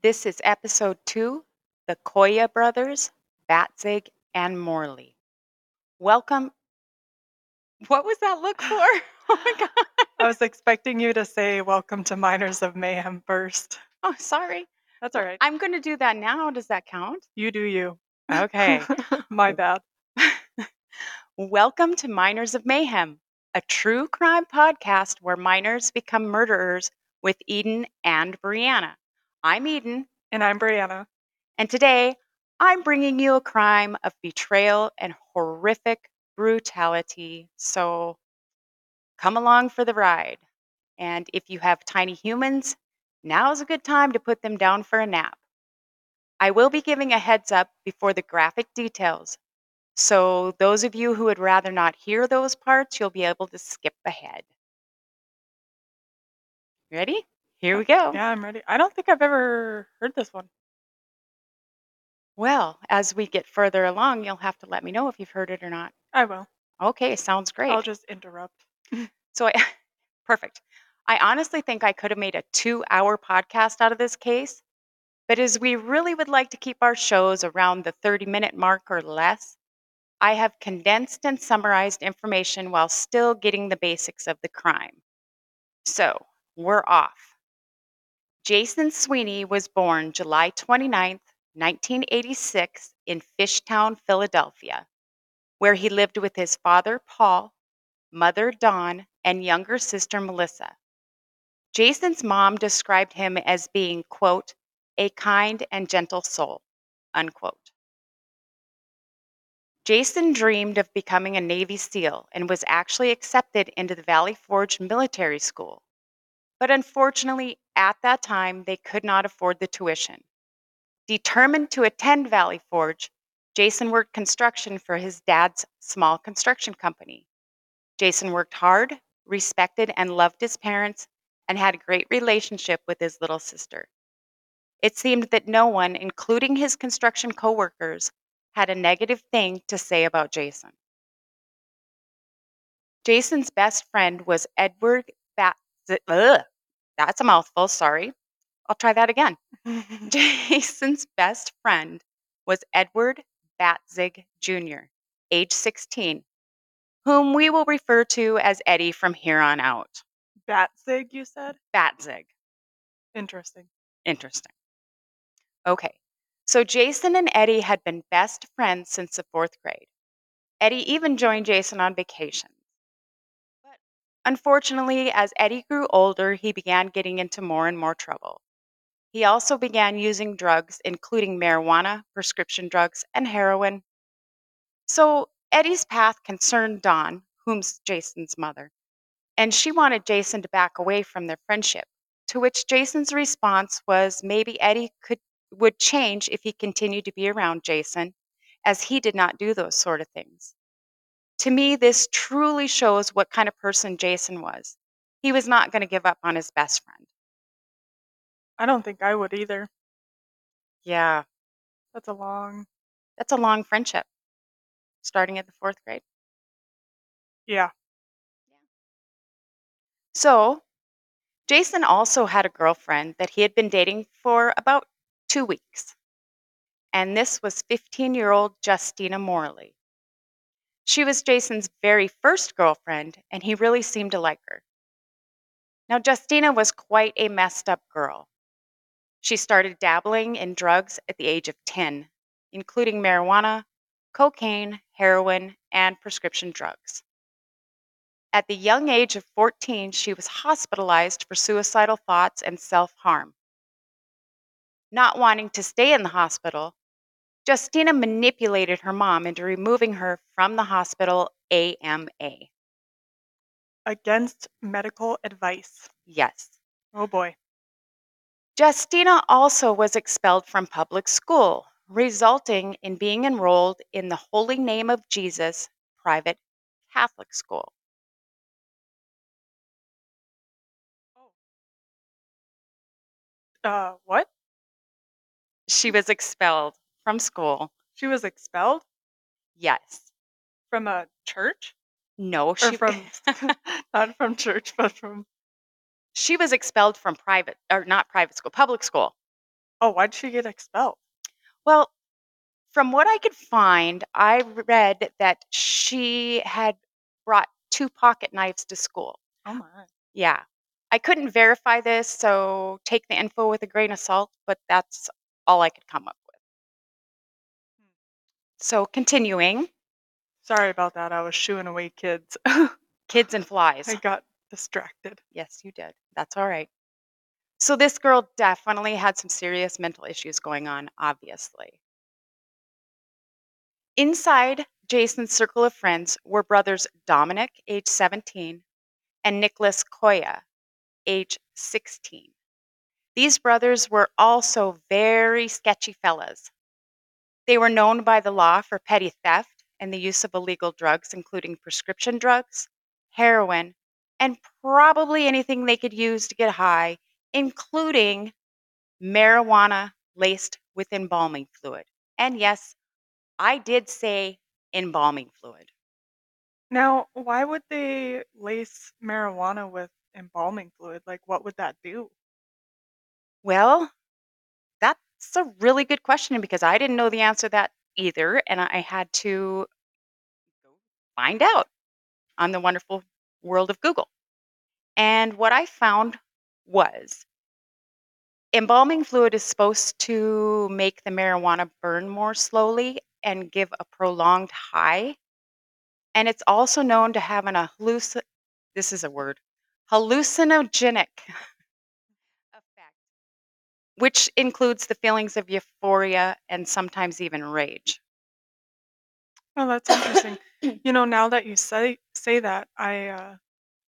This is episode two The Coia Brothers, Batzig, and Morley. Welcome. What was that look for? oh my God. I was expecting you to say welcome to Minors of Mayhem first. Oh, sorry. That's all right. I'm going to do that now. Does that count? You do you. Okay. My bad. Welcome to Minors of Mayhem, a true crime podcast where minors become murderers with Eden and Brianna. I'm Eden, And I'm Brianna. and today I'm bringing you a crime of betrayal and horrific brutality. So come along for the ride. And if you have tiny humans, now's a good time to put them down for a nap. I will be giving a heads up before the graphic details. So, those of you who would rather not hear those parts, you'll be able to skip ahead. Ready? Here we go. Yeah, I'm ready. I don't think I've ever heard this one. Well, as we get further along, you'll have to let me know if you've heard it or not. I will. Okay, sounds great. I'll just interrupt. So I, perfect. I honestly think I could have made a two hour podcast out of this case, but as we really would like to keep our shows around the 30 minute mark or less, I have condensed and summarized information while still getting the basics of the crime. So we're off. Jason Sweeney was born July 29, 1986, in Fishtown, Philadelphia, where he lived with his father, Paul, mother Dawn, and younger sister Melissa. Jason's mom described him as being, quote, a kind and gentle soul, unquote. Jason dreamed of becoming a Navy SEAL and was actually accepted into the Valley Forge Military School. But unfortunately, at that time, they could not afford the tuition. Determined to attend Valley Forge, Jason worked construction for his dad's small construction company. Jason worked hard, respected and loved his parents, and had a great relationship with his little sister. It seemed that no one, including his construction coworkers, had a negative thing to say about Jason. Jason's best friend was Edward that's a mouthful, sorry. I'll try that again. Jason's best friend was Edward Batzig Jr., age 16, whom we will refer to as Eddie from here on out. Batzig, you said? Batzig. Interesting. Interesting. Okay, so Jason and Eddie had been best friends since the fourth grade. Eddie even joined Jason on vacations. Unfortunately, as Eddie grew older, he began getting into more and more trouble. He also began using drugs, including marijuana, prescription drugs, and heroin. So Eddie's path concerned Dawn, whom's Jason's mother, and she wanted Jason to back away from their friendship. To which Jason's response was maybe Eddie could would change if he continued to be around Jason, as he did not do those sort of things. To me, this truly shows what kind of person Jason was. He was not going to give up on his best friend. I don't think I would either. Yeah, That's a long. that's a long friendship, starting at the fourth grade. Yeah. So, Jason also had a girlfriend that he had been dating for about two weeks. And this was 15 year old Justina Morley. She was Jason's very first girlfriend, and he really seemed to like her. Now, Justina was quite a messed up girl. She started dabbling in drugs at the age of 10, including marijuana, cocaine, heroin, and prescription drugs. At the young age of 14, she was hospitalized for suicidal thoughts and self harm. Not wanting to stay in the hospital, Justina manipulated her mom into removing her from the hospital AMA. Against medical advice. Yes. Oh boy. Justina also was expelled from public school, resulting in being enrolled in the Holy Name of Jesus private Catholic school. Uh, what? She was expelled from school. She was expelled Yes. from a church? No, Or she from, not from church, but from. she was expelled from private or not private school, public school. Oh, why'd she get expelled? Well, from what I could find, I read that she had brought 2 pocket knives to school. Oh my. Yeah. I couldn't verify this, so take the info with a grain of salt, but that's all I could come up with. So continuing, Sorry about that. I was shooing away kids. kids and flies. I got distracted. Yes, you did. That's all right. So this girl definitely had some serious mental issues going on, obviously. Inside Jason's circle of friends were brothers Dominic, age 17, and Nicholas Coia, age 16. These brothers were also very sketchy fellas. They were known by the law for petty theft and the use of illegal drugs, including prescription drugs, heroin, and probably anything they could use to get high, including marijuana laced with embalming fluid. And yes, I did say embalming fluid. Now, why would they lace marijuana with embalming fluid? Like, what would that do? Well, that's a really good question because I didn't know the answer to that either. And I had to find out on the wonderful world of Google. And what I found was embalming fluid is supposed to make the marijuana burn more slowly and give a prolonged high. And it's also known to have an halluc this is a word, hallucinogenic which includes the feelings of euphoria and sometimes even rage. Oh, that's interesting. you know, now that you say say that, I uh,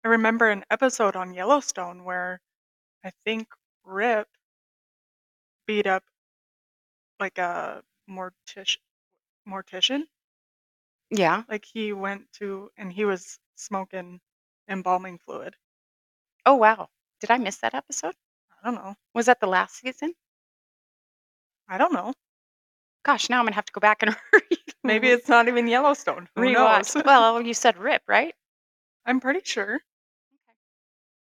I remember an episode on Yellowstone where I think Rip beat up like a mortician. Mortician, Yeah. like he went to and he was smoking embalming fluid. Oh, wow. Did I miss that episode? I don't know. Was that the last season? I don't know. Gosh, now I'm gonna have to go back and read. Maybe it's not even Yellowstone. Who rewatch. knows? Well, you said Rip, right? I'm pretty sure. Or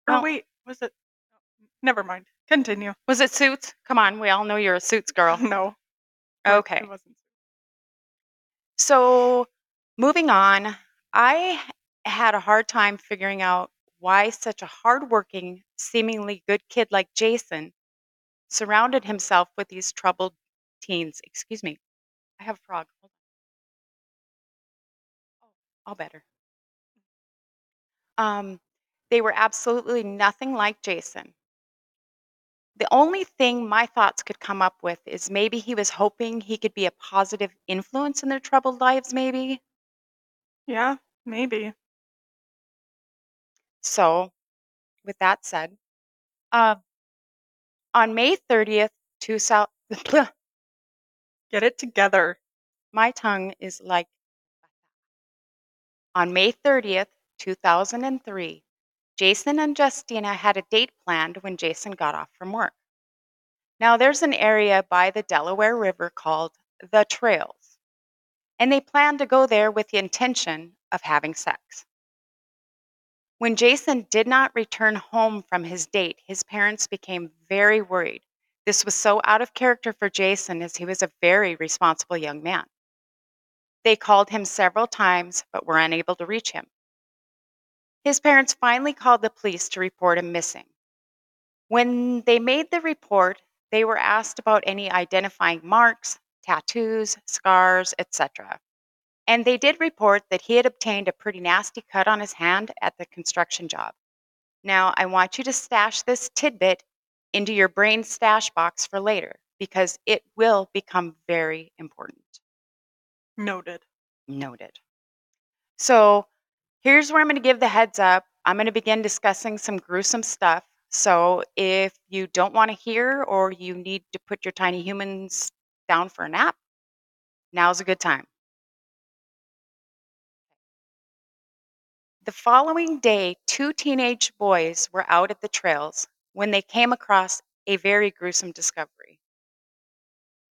oh, Well- wait, was it? Oh, never mind. Continue. Was it Suits? Come on, we all know you're a Suits girl. No. Okay. It wasn't. So, moving on, I had a hard time figuring out why such a hardworking, seemingly good kid like Jason surrounded himself with these troubled teens. Excuse me. I have a frog. Oh, all better. Um, they were absolutely nothing like Jason. The only thing my thoughts could come up with is maybe he was hoping he could be a positive influence in their troubled lives, maybe. Yeah, maybe. So, with that said, uh, on May 30th, 2000, Get it together. my tongue is like, on May 30th, 2003, Jason and Justina had a date planned when Jason got off from work. Now, there's an area by the Delaware River called the Trails, and they planned to go there with the intention of having sex. When Jason did not return home from his date, his parents became very worried. This was so out of character for Jason as he was a very responsible young man. They called him several times but were unable to reach him. His parents finally called the police to report him missing. When they made the report, they were asked about any identifying marks, tattoos, scars, etc. And they did report that he had obtained a pretty nasty cut on his hand at the construction job. Now, I want you to stash this tidbit into your brain stash box for later because it will become very important. Noted. Noted. So, here's where I'm going to give the heads up. I'm going to begin discussing some gruesome stuff. So, if you don't want to hear or you need to put your tiny humans down for a nap, now's a good time. The following day, two teenage boys were out at the trails when they came across a very gruesome discovery.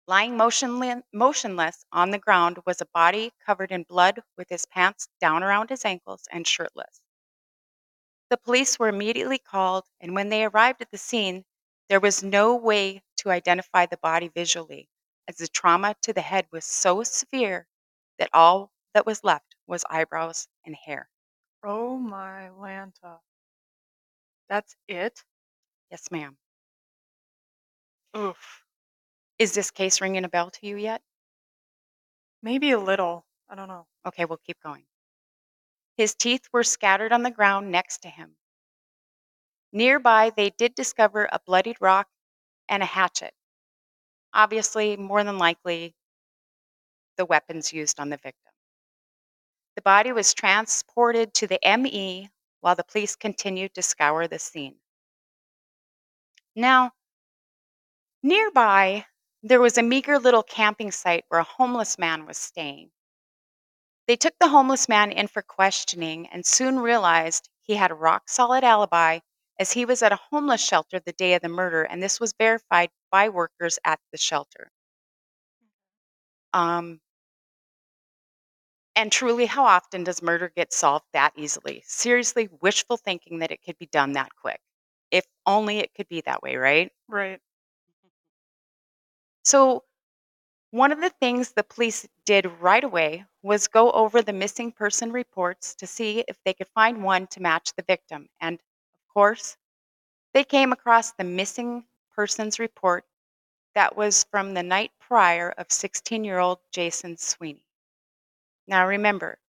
Lying motionless, on the ground was a body covered in blood with his pants down around his ankles and shirtless. The police were immediately called, and when they arrived at the scene, There was no way to identify the body visually, as the trauma to the head was so severe that all that was left was eyebrows and hair. Oh my Lanta. That's it? Yes, ma'am. Oof. Is this case ringing a bell to you yet? Maybe a little. I don't know. Okay, we'll keep going. His teeth were scattered on the ground next to him. Nearby, they did discover a bloodied rock and a hatchet. Obviously, more than likely, the weapons used on the victim. The body was transported to the ME while the police continued to scour the scene. Now, nearby, there was a meager little camping site where a homeless man was staying. They took the homeless man in for questioning and soon realized he had a rock solid alibi as he was at a homeless shelter the day of the murder, and this was verified by workers at the shelter. Um, and truly, how often does murder get solved that easily? Seriously, wishful thinking that it could be done that quick. If only it could be that way, right? Right. So, one of the things the police did right away was go over the missing person reports to see if they could find one to match the victim. And of course, they came across the missing persons report that was from the night prior of 16 year old Jason Sweeney. Now remember,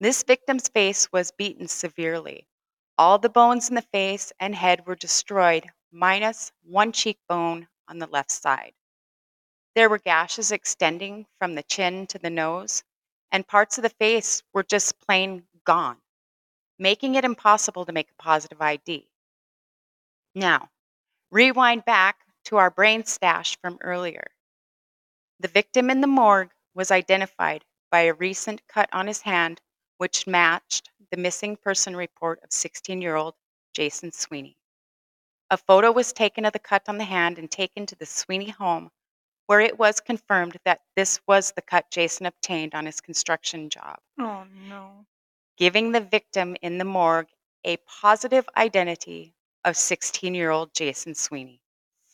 this victim's face was beaten severely. All the bones in the face and head were destroyed, minus one cheekbone on the left side. There were gashes extending from the chin to the nose, and parts of the face were just plain gone, making it impossible to make a positive ID. Now, rewind back to our brain stash from earlier. The victim in the morgue was identified by a recent cut on his hand, which matched the missing person report of 16 year old Jason Sweeney. A photo was taken of the cut on the hand and taken to the Sweeney home, where it was confirmed that this was the cut Jason obtained on his construction job, Oh no. giving the victim in the morgue a positive identity of 16 year old Jason Sweeney.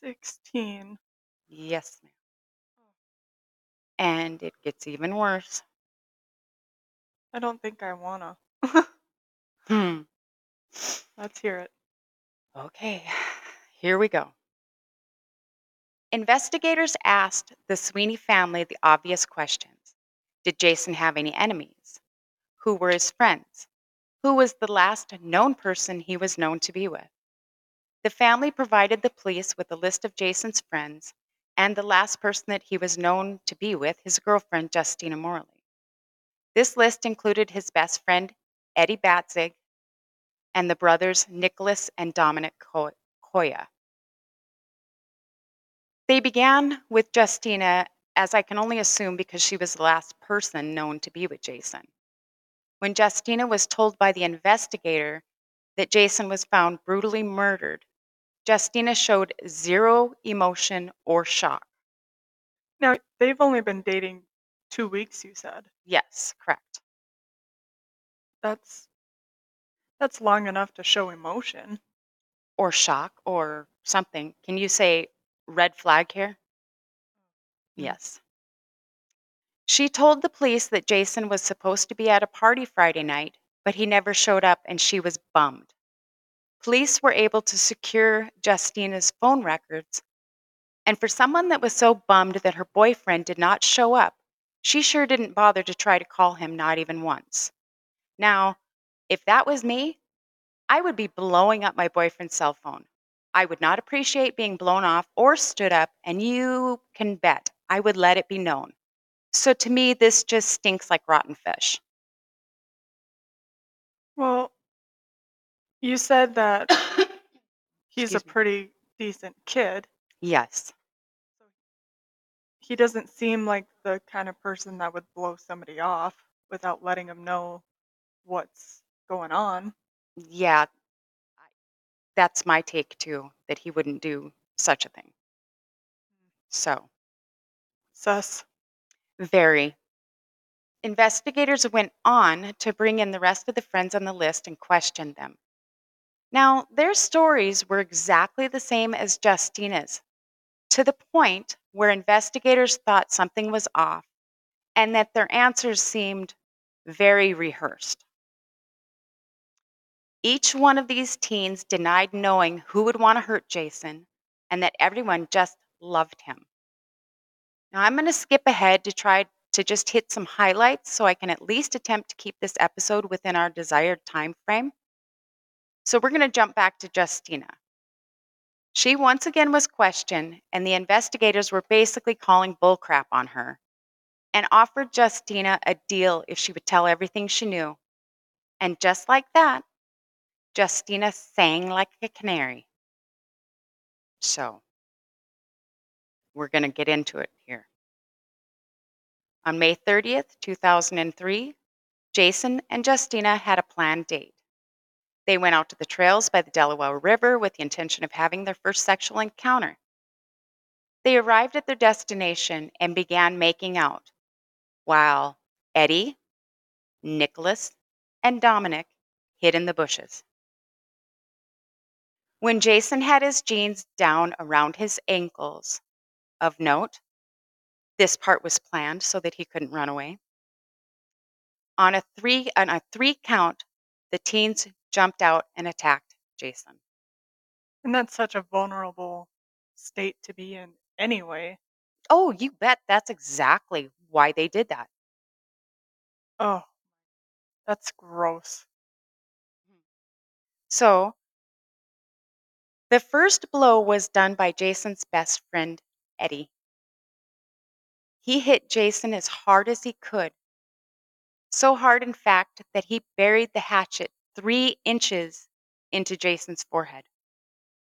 16. Yes, ma'am. And it gets even worse. I don't think I wanna. Hmm. Let's hear it. Okay, here we go. Investigators asked the Sweeney family the obvious questions Did Jason have any enemies? Who were his friends? Who was the last known person he was known to be with? The family provided the police with a list of Jason's friends and the last person that he was known to be with, his girlfriend, Justina Morley. This list included his best friend, Eddie Batzig, and the brothers Nicholas and Dominic Coia. They began with Justina, as I can only assume because she was the last person known to be with Jason. When Justina was told by the investigator that Jason was found brutally murdered, Justina showed zero emotion or shock. Now, they've only been dating two weeks, you said. Yes, correct. That's that's long enough to show emotion. Or shock or something. Can you say red flag here? Mm. Yes. She told the police that Jason was supposed to be at a party Friday night, but he never showed up and she was bummed. Police were able to secure Justina's phone records, and for someone that was so bummed that her boyfriend did not show up, she sure didn't bother to try to call him, not even once. Now, if that was me, I would be blowing up my boyfriend's cell phone. I would not appreciate being blown off or stood up, and you can bet I would let it be known. So to me, this just stinks like rotten fish. You said that he's a Excuse me. pretty decent kid. Yes. He doesn't seem like the kind of person that would blow somebody off without letting him know what's going on. Yeah. That's my take too, that he wouldn't do such a thing. So, Sus. very. Investigators went on to bring in the rest of the friends on the list and question them. Now, their stories were exactly the same as Justina's, to the point where investigators thought something was off and that their answers seemed very rehearsed. Each one of these teens denied knowing who would want to hurt Jason and that everyone just loved him. Now, I'm going to skip ahead to try to just hit some highlights so I can at least attempt to keep this episode within our desired time frame. So, we're going to jump back to Justina. She once again was questioned, and the investigators were basically calling bullcrap on her and offered Justina a deal if she would tell everything she knew. And just like that, Justina sang like a canary. So, we're going to get into it here. On May 30th, 2003, Jason and Justina had a planned date. They went out to the trails by the Delaware River with the intention of having their first sexual encounter. They arrived at their destination and began making out, while Eddie, Nicholas, and Dominic hid in the bushes. When Jason had his jeans down around his ankles, of note, this part was planned so that he couldn't run away. On a three on a three count, the teens jumped out and attacked Jason. And that's such a vulnerable state to be in anyway. Oh, you bet that's exactly why they did that. Oh, that's gross. Mm. So, the first blow was done by Jason's best friend, Eddie. He hit Jason as hard as he could. So hard, in fact, that he buried the hatchet three inches into Jason's forehead.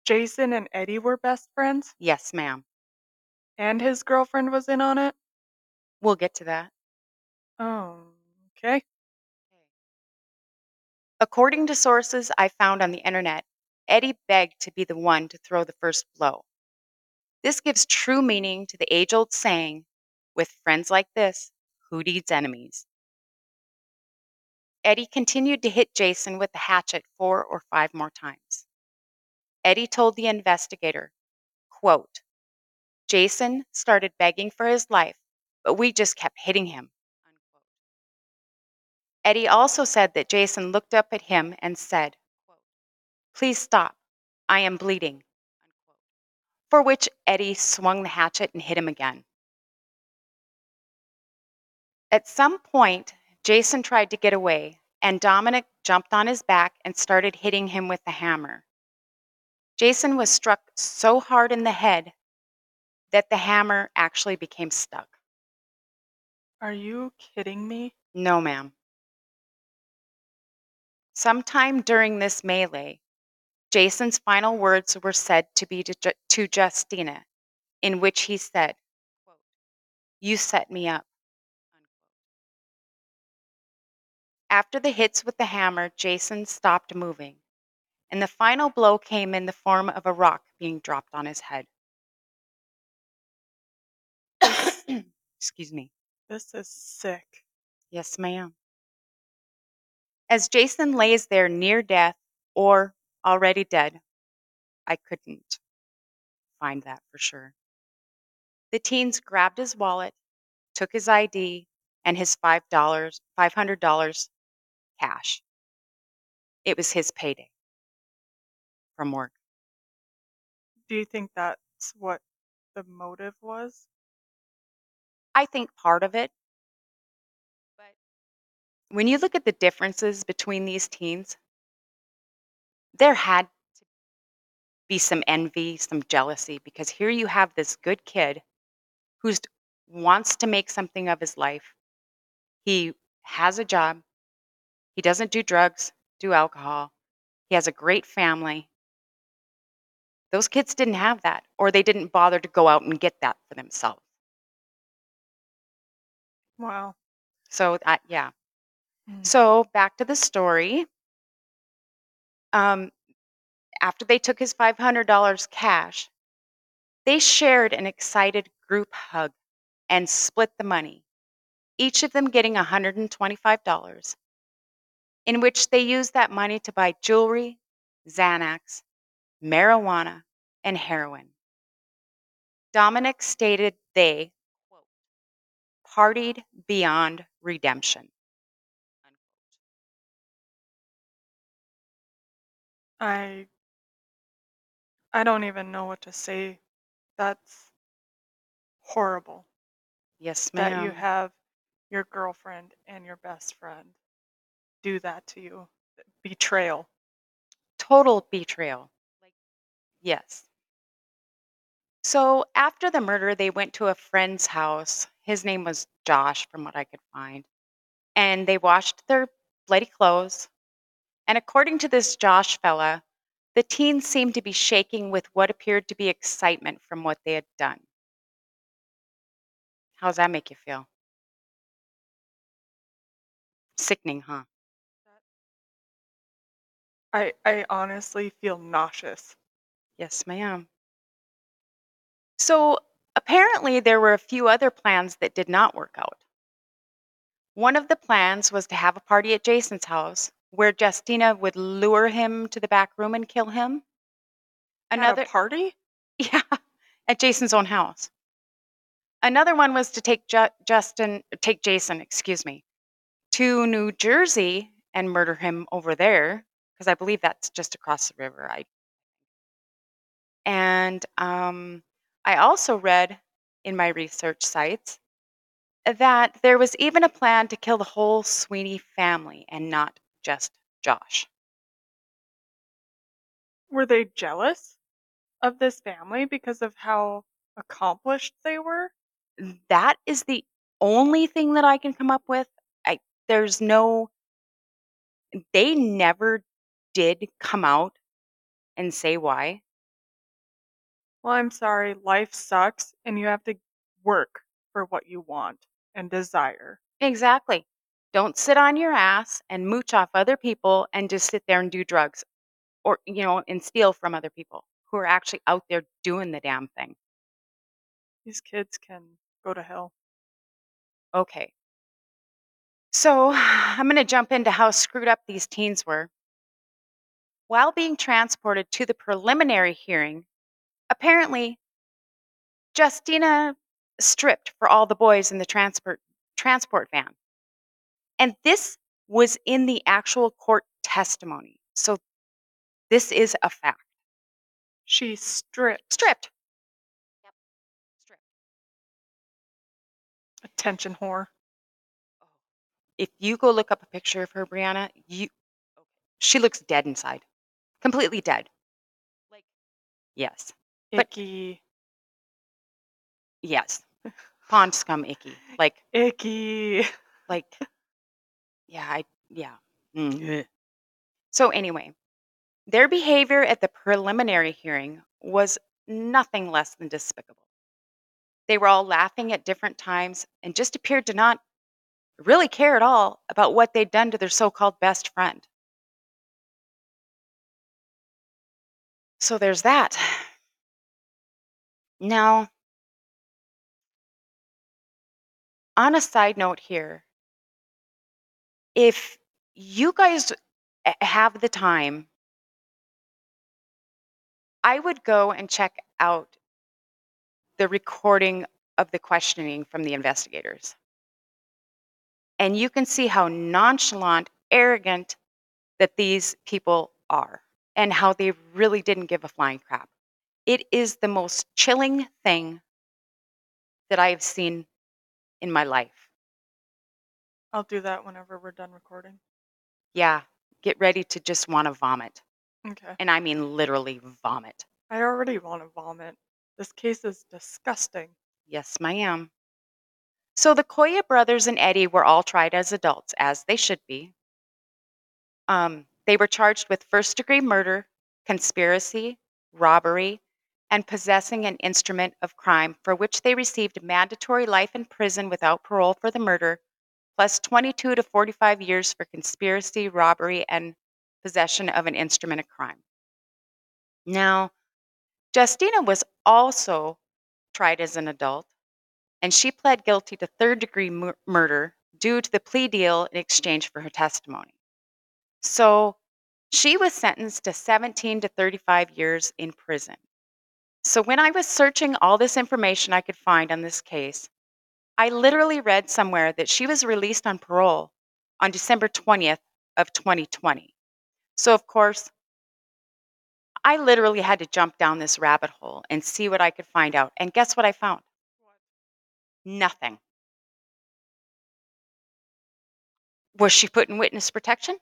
Jason and Eddie were best friends, Yes, ma'am. and his girlfriend was in on it. We'll get to that. Oh, okay. According to sources I found on the internet, Eddie begged to be the one to throw the first blow. This gives true meaning to the age old saying, with friends like this, who needs enemies? Eddie continued to hit Jason with the hatchet four or five more times. Eddie told the investigator, quote, Jason started begging for his life, but we just kept hitting him. Unquote. Eddie also said that Jason looked up at him and said, Please stop. I am bleeding. Unquote. For which Eddie swung the hatchet and hit him again. At some point, Jason tried to get away, and Dominic jumped on his back and started hitting him with the hammer. Jason was struck so hard in the head that the hammer actually became stuck. Are you kidding me? No, ma'am. Sometime during this melee, Jason's final words were said to be to, Ju- to Justina, in which he said, quote, You set me up. After the hits with the hammer, Jason stopped moving, and the final blow came in the form of a rock being dropped on his head. Excuse me. This is sick. Yes, ma'am. As Jason lays there near death or already dead, I couldn't find that for sure. The teens grabbed his wallet, took his ID, and his $5, $500 cash. It was his payday from work. Do you think that's what the motive was? I think part of it. But when you look at the differences between these teens, there had to be some envy, some jealousy, because here you have this good kid who wants to make something of his life. He has a job. He doesn't do drugs, do alcohol. He has a great family. Those kids didn't have that, or they didn't bother to go out and get that for themselves. Wow. So, uh, yeah. Mm. So back to the story. Um, after they took his $500 cash, they shared an excited group hug and split the money, each of them getting $125, in which they used that money to buy jewelry, Xanax, marijuana, and heroin. Dominic stated they quote, partied beyond redemption. I I don't even know what to say. That's horrible Yes, ma'am. that you have your girlfriend and your best friend do that to you. Betrayal. Total betrayal. Like, yes. So after the murder, they went to a friend's house. His name was Josh, from what I could find. And they washed their bloody clothes. And according to this Josh fella, the teens seemed to be shaking with what appeared to be excitement from what they had done. How's that make you feel? Sickening, huh? I I honestly feel nauseous. Yes, ma'am. So apparently, there were a few other plans that did not work out. One of the plans was to have a party at Jason's house where Justina would lure him to the back room and kill him. At a Another, party? yeah, at Jason's own house. Another one was to take Ju- Justin, take Jason, excuse me, to New Jersey and murder him over there because I believe that's just across the river. I and um, I also read in my research sites that there was even a plan to kill the whole Sweeney family and not just Josh. Were they jealous of this family because of how accomplished they were? That is the only thing that I can come up with. I there's no they never did come out and say why. Well, I'm sorry, life sucks and you have to work for what you want and desire. Exactly. Don't sit on your ass and mooch off other people and just sit there and do drugs or you know and steal from other people who are actually out there doing the damn thing. These kids can go to hell. Okay. So, I'm going to jump into how screwed up these teens were. While being transported to the preliminary hearing, apparently Justina stripped for all the boys in the transport transport van. And this was in the actual court testimony. So this is a fact. She stripped. Stripped. Yep. Stripped. Attention whore. Oh. If you go look up a picture of her, Brianna, you she looks dead inside. Completely dead. Like yes. But- Icky. Yes. Pond scum icky. Like Icky. like yeah, I yeah. Mm. So anyway, their behavior at the preliminary hearing was nothing less than despicable. They were all laughing at different times and just appeared to not really care at all about what they'd done to their so-called best friend. So there's that. Now, on a side note here, if you guys have the time, I would go and check out the recording of the questioning from the investigators. And you can see how nonchalant, arrogant that these people are and how they really didn't give a flying crap. It is the most chilling thing that I have seen in my life. I'll do that whenever we're done recording. Yeah, get ready to just want to vomit. Okay. And I mean literally vomit. I already want to vomit. This case is disgusting. Yes, ma'am. So the Coia brothers and Eddie were all tried as adults, as they should be. Um, they were charged with first degree murder, conspiracy, robbery, and possessing an instrument of crime for which they received mandatory life in prison without parole for the murder, plus 22 to 45 years for conspiracy, robbery, and possession of an instrument of crime. Now, Justina was also tried as an adult, and she pled guilty to third degree mur- murder due to the plea deal in exchange for her testimony. So She was sentenced to 17 to 35 years in prison. So when I was searching all this information I could find on this case, I literally read somewhere that she was released on parole on December 20th of 2020. So of course, I literally had to jump down this rabbit hole and see what I could find out. And guess what I found? Nothing. Was she put in witness protection?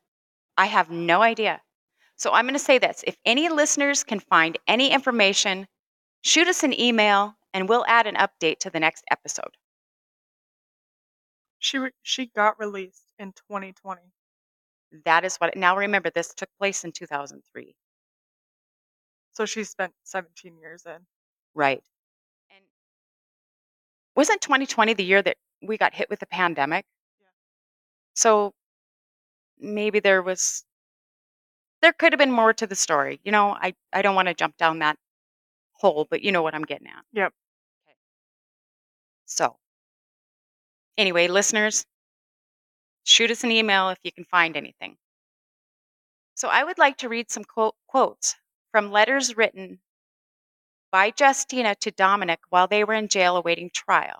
I have no idea. So I'm going to say this if any listeners can find any information, shoot us an email and we'll add an update to the next episode. She re- she got released in 2020. That is what, now remember, this took place in 2003. So she spent 17 years in. Right. And wasn't 2020 the year that we got hit with the pandemic? Yeah. So maybe there was, there could have been more to the story. You know, I, I don't want to jump down that hole, but you know what I'm getting at. Yep. So, anyway, listeners, shoot us an email if you can find anything. So, I would like to read some quote, quotes from letters written by Justina to Dominic while they were in jail awaiting trial.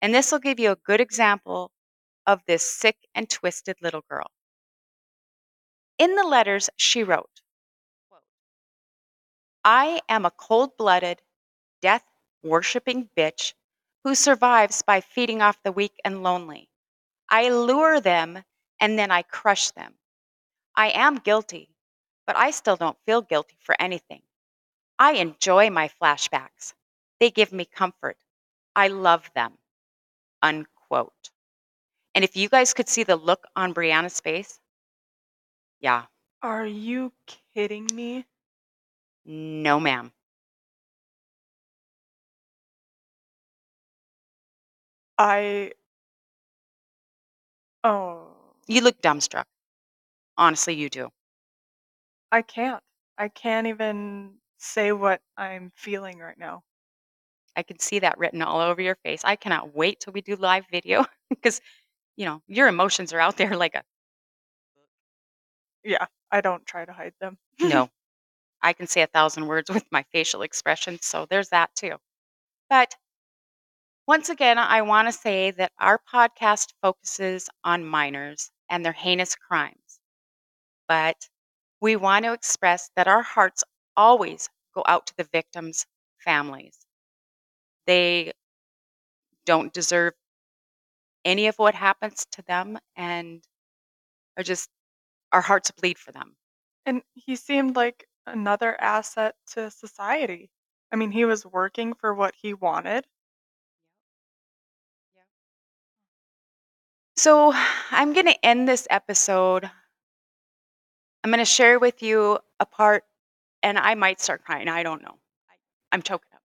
And this will give you a good example of this sick and twisted little girl. In the letters, she wrote, I am a cold blooded, death worshiping bitch who survives by feeding off the weak and lonely. I lure them and then I crush them. I am guilty, but I still don't feel guilty for anything. I enjoy my flashbacks. They give me comfort. I love them. Unquote. And if you guys could see the look on Brianna's face, yeah, Are you kidding me? no, ma'am. I. Oh. You look dumbstruck. Honestly, you do. I can't. I can't even say what I'm feeling right now. I can see that written all over your face. I cannot wait till we do live video because, you know, your emotions are out there like a Yeah, I don't try to hide them. no. I can say a thousand words with my facial expression. so there's that too. But once again, I want to say that our podcast focuses on minors and their heinous crimes. But we want to express that our hearts always go out to the victims' families. They don't deserve any of what happens to them and are just our hearts bleed for them. And he seemed like another asset to society. I mean, he was working for what he wanted. So I'm going to end this episode. I'm going to share with you a part, and I might start crying. I don't know. I'm choking up.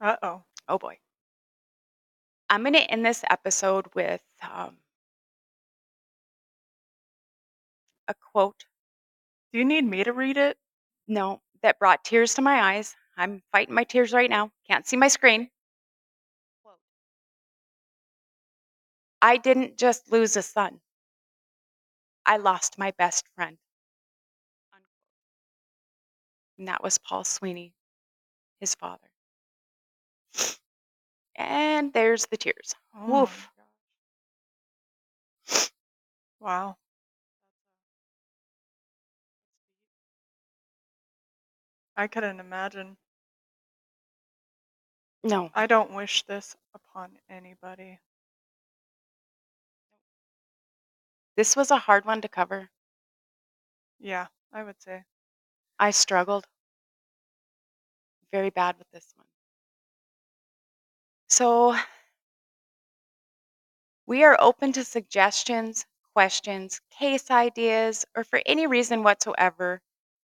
Uh oh. Oh boy. I'm going to end this episode with um, a quote. Do you need me to read it? No, that brought tears to my eyes. I'm fighting my tears right now. Can't see my screen. Quote. I didn't just lose a son. I lost my best friend. Unquote. And that was Paul Sweeney, his father. And there's the tears. Oh Woof. Wow. I couldn't imagine. No, I don't wish this upon anybody. this was a hard one to cover. Yeah, I would say. I struggled very bad with this one. So, we are open to suggestions, questions, case ideas, or for any reason whatsoever.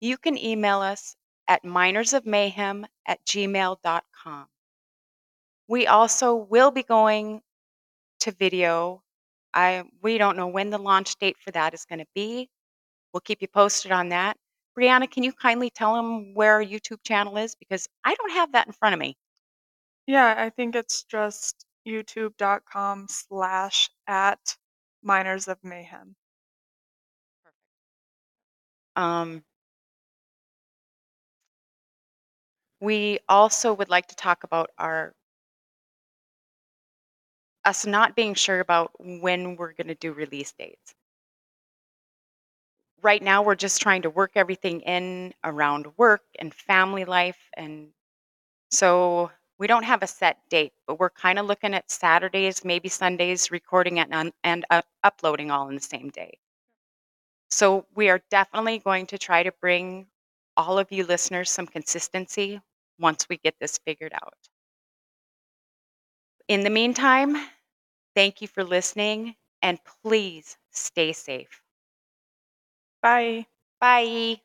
You can email us at minorsofmayhem at gmail.com. We also will be going to video. I we don't know when the launch date for that is going to be. We'll keep you posted on that. Brianna, can you kindly tell them where our YouTube channel is because I don't have that in front of me. Yeah, I think it's just youtube.com slash at minors of mayhem. Um, we also would like to talk about our us not being sure about when we're going to do release dates. Right now, we're just trying to work everything in around work and family life. And so we don't have a set date, but we're kind of looking at Saturdays, maybe Sundays, recording and, and uh, uploading all in the same day. So we are definitely going to try to bring all of you listeners some consistency once we get this figured out. In the meantime, thank you for listening and please stay safe. Bye. Bye.